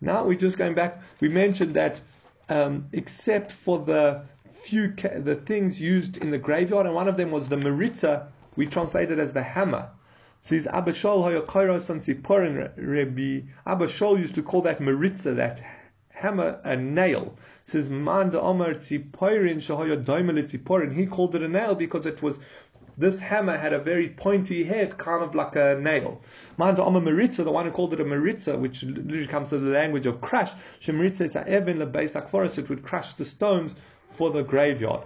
Now we're just going back. We mentioned that um, except for the few the things used in the graveyard, and one of them was the maritza, we translated as the hammer. Says Abba Shaul Hayakairos and Rabbi Abba Shaul used to call that maritza, that hammer, a nail. says Man de Omer Tziporin Shahaya Daimel Tziporin. He called it a nail because it was this hammer had a very pointy head, kind of like a nail. Man de Omer Maritza, the one who called it a maritza, which literally comes to the language of crush. Shemaritza is a even lebeis akforis. It would crush the stones for the graveyard.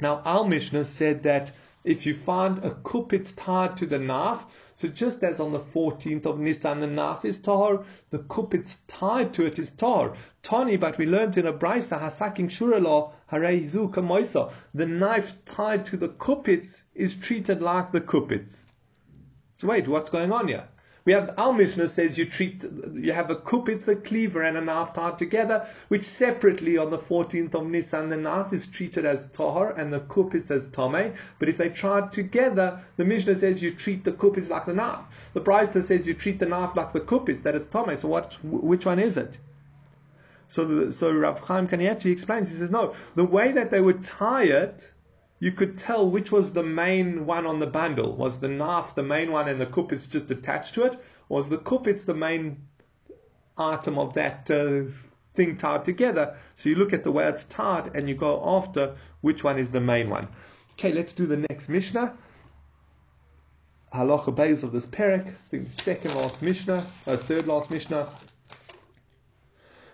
Now, our Mishnah said that if you find a kupitz tied to the knife, so just as on the 14th of Nisan the knife is tahor, the kupitz tied to it is tahor. Tani, but we learned in a brisa hasaking shurala hareizu kamoisa. The knife tied to the kupitz is treated like the kupitz. So wait, what's going on here? We have our Mishnah says you treat you have a kupitz, a cleaver, and a knife tied together, which separately on the 14th of Nisan the knife is treated as tahor and the kupitz as tome. But if they tried together, the Mishnah says you treat the kupitz like the knife. The Brisa says you treat the knife like the kupitz, that is tome. So what? Which one is it? So, the, so Rav Chaim Kanievsky explains. He says no, the way that they would tie it you could tell which was the main one on the bundle. Was the knife the main one and the kupitz just attached to it? Was the kupitz the main item of that uh, thing tied together? So you look at the way it's tied and you go after which one is the main one. Okay, let's do the next Mishnah. Halacha Beis of this parak, I think the second last Mishnah, uh, third last Mishnah,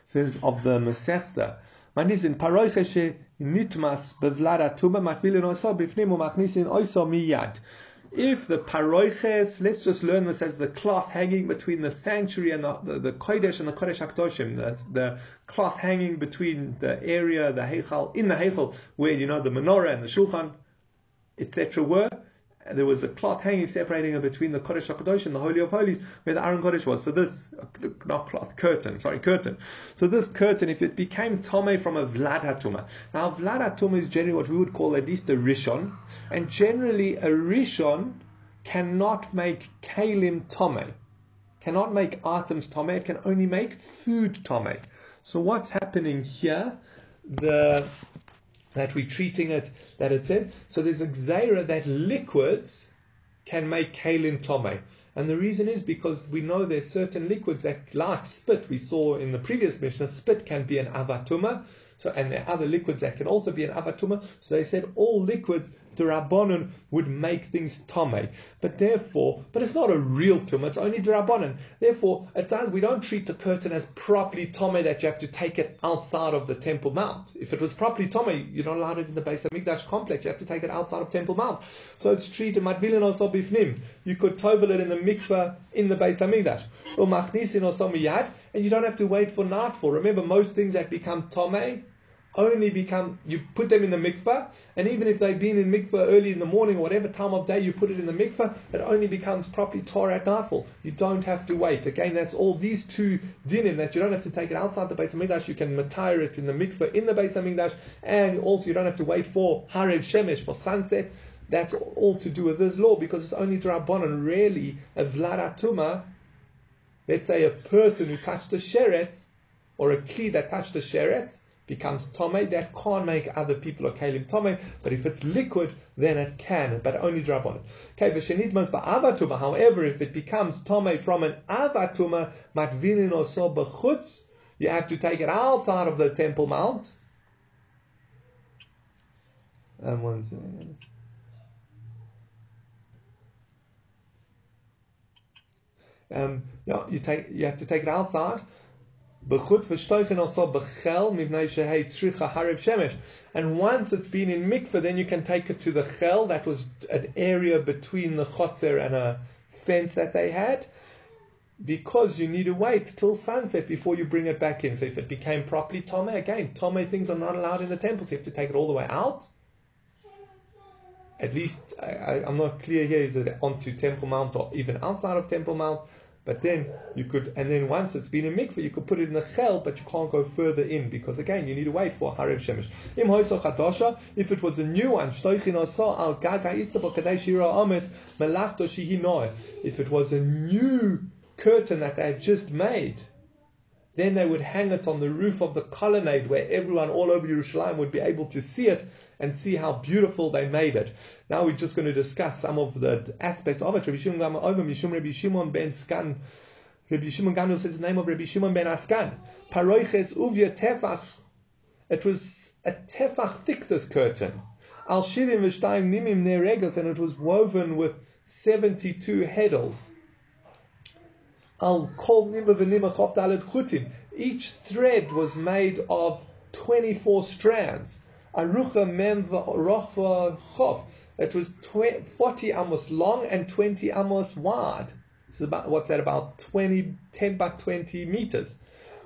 says of the Masechta. Man in paroiche nitmas tuma machvilin oisa bifnim oisa miyad. If the paroiches, let's just learn this as the cloth hanging between the sanctuary and the, the, the Kodesh and the Kodesh HaKadoshim, the, the cloth hanging between the area, the Heichal, in the Heichal, where, you know, the menorah and the Shulchan, etc. were, there was a cloth hanging separating between the Kodesh HaKadosh and the Holy of Holies where the Aron Kodesh was. So this, not cloth, curtain, sorry, curtain. So this curtain, if it became Tome from a Vlad Hatuma. Now Vlad Hatuma is generally what we would call at least a Rishon. And generally a Rishon cannot make Kalim Tome. Cannot make items Tome. It can only make food Tome. So what's happening here? The that we're treating it, that it says. So there's a gzeira that liquids can make kalim tome. And the reason is because we know there's certain liquids that, like spit, we saw in the previous Mishnah, spit can be an avatuma. So, and there are other liquids that can also be an avatuma. So they said all liquids Durabonon would make things tame. But therefore, but it's not a real tumah, it's only Durabonon. Therefore, it does, we don't treat the curtain as properly tame that you have to take it outside of the Temple Mount. If it was properly tame, you're not allowed it in the Beis Hamikdash complex, you have to take it outside of Temple Mount. So it's treated matvilin or bifnim. You could tovel it in the mikveh in the Beis Hamikdash. Or machnisin or somiyad, and you don't have to wait for nightfall. Remember, most things that become tame only become, you put them in the mikveh, and even if they've been in mikveh early in the morning, whatever time of day you put it in the mikveh, it only becomes properly Torah at nightfall. You don't have to wait. Again, that's all these two dinim that you don't have to take it outside the Beis Hamikdash, you can retire it in the mikveh in the Beis Hamikdash, and also you don't have to wait for Harev Shemesh, for sunset. That's all to do with this law because it's only Drabonon, really a Vladatuma. Let's say a person who touched a sheret, or a kli that touched a sheret, becomes tome, that can't make other people or kalim tome, but if it's liquid, then it can, but only drop on it. Okay, v'shenitmos ba'avatuma, however, if it becomes tome from an avatuma, matvinin also b'chutz, you have to take it outside of the temple mount. And one second. Um, yeah, you take, you have to take it outside. And once it's been in mikveh, then you can take it to the chel. That was an area between the chotzer and a fence that they had. Because you need to wait till sunset before you bring it back in. So if it became properly tome, again, tome things are not allowed in the temple, so you have to take it all the way out. At least I, am not clear here. Is it onto Temple Mount or even outside of Temple Mount? But then you could, and then once it's been in mikveh, you could put it in the chel, but you can't go further in because again you need to wait for harev shemesh. Im if it was a new one, al gaga ames melachto If it was a new curtain that they had just made, then they would hang it on the roof of the colonnade where everyone all over Jerusalem would be able to see it and see how beautiful they made it. Now we're just going to discuss some of the aspects of it. Rabbi Shimon Rabbi Shimon ben Skan. Rabbi Shimon Gamliel says the name of Rabbi Shimon ben Askan. Paroiches uvya tefach. It was a tefach thick, this curtain. Al shivim v'shtayim nimim neregos, and it was woven with 72 heddles. Al kol nima v'nima chof chutim. Each thread was made of 24 strands. Arucha mem rochva chof. It was 40 amos long and 20 amos wide. So about, what's that about 20, 10 by 20 meters.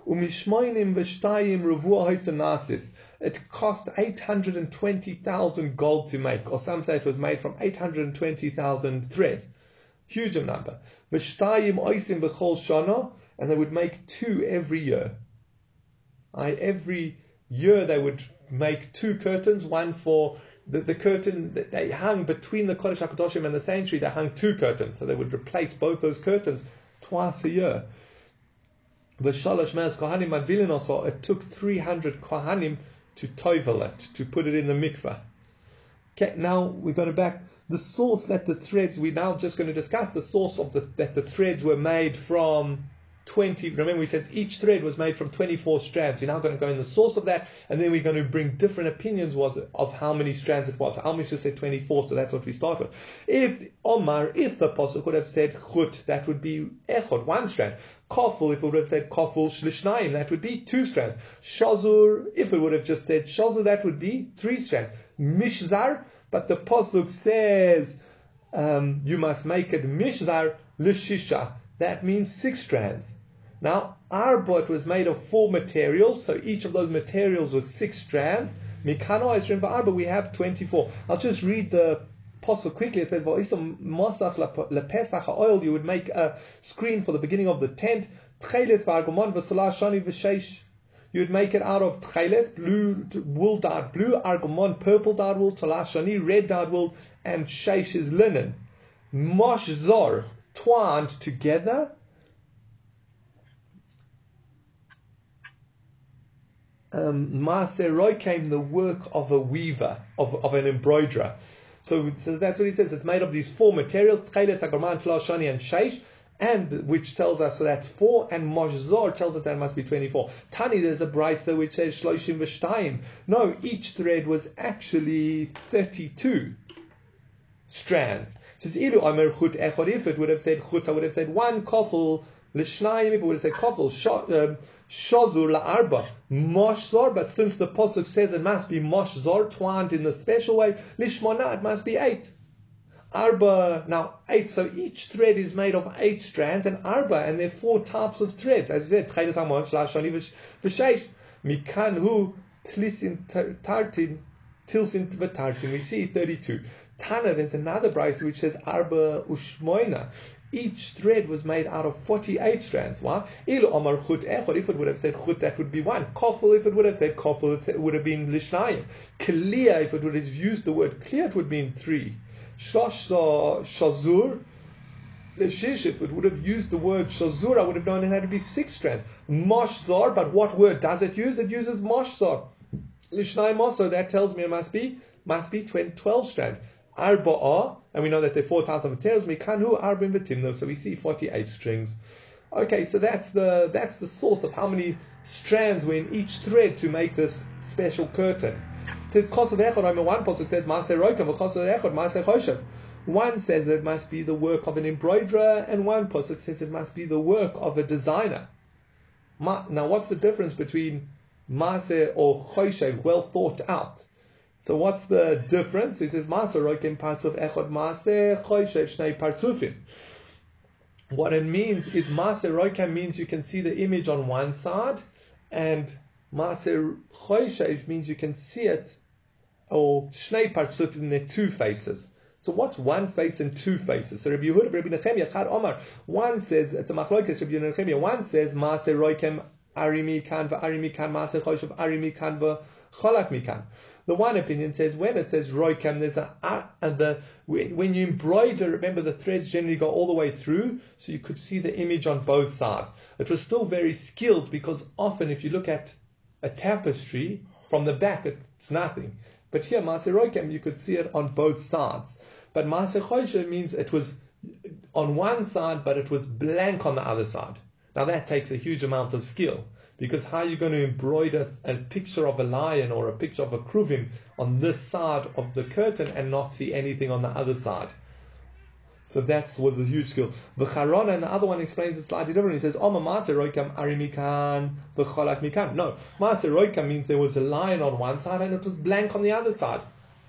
Umishmoinim v'shtayim nasis. It cost 820,000 gold to make, or some say it was made from 820,000 threads. Huge number. V'shtayim oisim b'chol shana, and they would make two every year. I, every year they would make two curtains, one for the, the curtain that they hung between the Kodesh HaKadoshim and the sanctuary, they hung two curtains. So they would replace both those curtains twice a year. The Shalosh Maz Kohanim Madvilin also, it took 300 Kohanim to toivel it, to put it in the mikveh. Okay, now we're going to back. The source that the threads, we're now just going to discuss the source of the, that the threads were made from 20, remember we said each thread was made from 24 strands. We're now going to go in the source of that, and then we're going to bring different opinions was of how many strands it was. Almish just said 24, so that's what we start with. If Omar, if the pasuk could have said chut, that would be echod, one strand. Kofel, if it would have said kofel shlishnaim, that would be two strands. Shazur, if it would have just said shazur, that would be three strands. Mishzar, but the pasuk says um, you must make it mishzar lishisha. That means six strands. Now, our boat was made of four materials, so each of those materials was six strands. Mikano Esrim Va'arba, we have 24. I'll just read the pasuk quickly. It says, Mosach lepesach oil, you would make a screen for the beginning of the tent. Tcheles v'argomon v'salah v'sheish. You would make it out of tcheles, blue wool dyed blue, argomon, purple dyed wool, talashani, red dyed wool, and sheish is linen. Mosh zor, twined together um, Maaser came the work of a weaver, of, of an embroiderer. So, so, that's what he says. It's made of these four materials, Tcheles, Agarman, Shani, and Sheish, and which tells us so that's four, and Mojzor tells us that must be 24. Tani, there's a brisa which says Shloshim V'shtayim. No, each thread was actually 32 strands. Says, Ilu Omer Chut Echor, if it would have said Chut, I would have said one kofel, Lishnayim, if it would have said kofel, Shazur la'arba, moshzor, but since the Pasuk says it must be moshzor, twined in a special way, lishmona, it must be eight. Arba, now eight, so each thread is made of eight strands, and arba, and there are four types of threads, as we said, tchelis hamon, shlashani v'sheish, mikan hu, tlisin tartin, tilsin v'tartin, we see 32. Tana, there's another bride which says arba ushmoina, each thread was made out of 48 strands. Why? Il Omar Chut Echor, if it would have said Chut, that would be one. Kofel, if it would have said Kofel, it would have been Lishnayim. Clear, if it would have used the word clear, it would mean three. Shosh Shazur, if it would have used the word Shazur, I would have known it had to be six strands. Moshzar, but what word does it use? It uses Moshzar. Lishnayim also, that tells me it must be, must be 12 strands. Arba'ah, and we know that there are four of materials. Mikanu arbin so we see 48 strings. Okay, so that's the that's the source of how many strands were in each thread to make this special curtain. It says kosav echad. One pasuk says maaser roikav, kosav echad maaser choshev. One says it must be the work of an embroiderer, and one pasuk says it must be the work of a designer. Now, what's the difference between maaser or choshev, well thought out? So what's the difference? He says, Masarokim parts of Echod Maser Choyshev Shnei Partsufim. What it means is Maser means you can see the image on one side, and Maser Choyshev means you can see it, or Shnei Partsufim, they're two faces. So what's one face and two faces? So Rabbi Yehuda, Rabbi Nechemia, Chad Omar, one says, it's a machlokes, Rabbi Nechemia, one says, Maser Roikem Arimi Kan, Arimi Kan, Maser Choyshev Arimi Kan, Cholak Mikan. The one opinion says when it says roikam, there's a, and the when you embroider, remember the threads generally go all the way through, so you could see the image on both sides. It was still very skilled because often if you look at a tapestry from the back, it's nothing. But here, Maser Roikam, you could see it on both sides. But Maser Choshe means it was on one side, but it was blank on the other side. Now that takes a huge amount of skill. Because how are you going to embroider a picture of a lion or a picture of a kruvim on this side of the curtain and not see anything on the other side? So that was a huge skill. The Charona and the other one explains it slightly different. He says, oh, Oma Maser Roikam Arimikan, Mikan. No, Maser Roikam means there was a lion on one side and it was blank on the other side.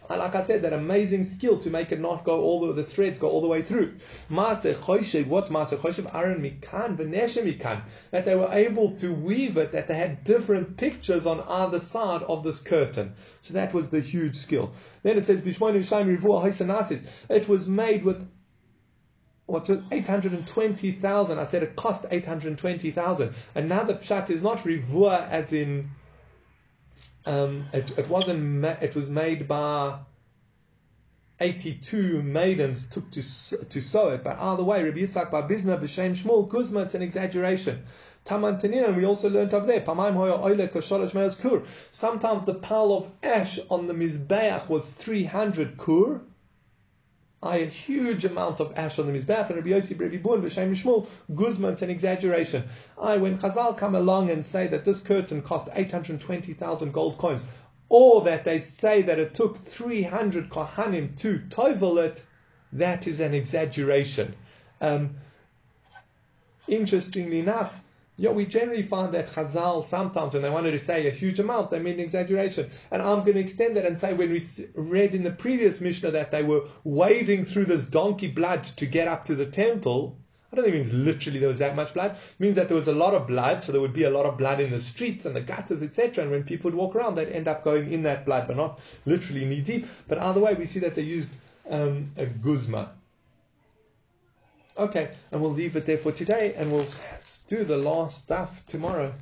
And like I said, that amazing skill to make it not go all the, the threads go all the way through. Maaseh Choshev, what's Maaseh Choshev? Aaron Mikan, Venesha Mikan. That they were able to weave it, that they had different pictures on either side of this curtain. So that was the huge skill. Then it says, Bishmonim Shaim Rivua Haisanasis. It was made with what's it? 820,000. I said it cost 820,000. And now the pshat is not rivua as in um, it, it wasn't. Ma- it was made by 82 maidens took to to sew it. But either way, Rabbi Yitzchak by Bizna b'Shem Shmuel Guzma, it's an exaggeration. Tamantanina, we also learned over there. Sometimes the pile of ash on the mizbeach was 300 kur, a huge amount of ash on the Mizbeach, and Rabbi Yossi, Rabbi Bun, B'Shem Shmuel, Guzma, it's an exaggeration. I, when Chazal come along and say that this curtain cost 820,000 gold coins, or that they say that it took 300 Kohanim to tovel it, that is an exaggeration. Um, interestingly enough, yeah, we generally find that Chazal sometimes when they wanted to say a huge amount, they mean exaggeration. And I'm going to extend that and say when we read in the previous Mishnah that they were wading through this donkey blood to get up to the temple, I don't think it means literally there was that much blood. It means that there was a lot of blood, so there would be a lot of blood in the streets and the gutters, etc. And when people would walk around, they'd end up going in that blood, but not literally knee deep. But either way, we see that they used um, a guzma. Okay, and we'll leave it there for today, and we'll do the last stuff tomorrow.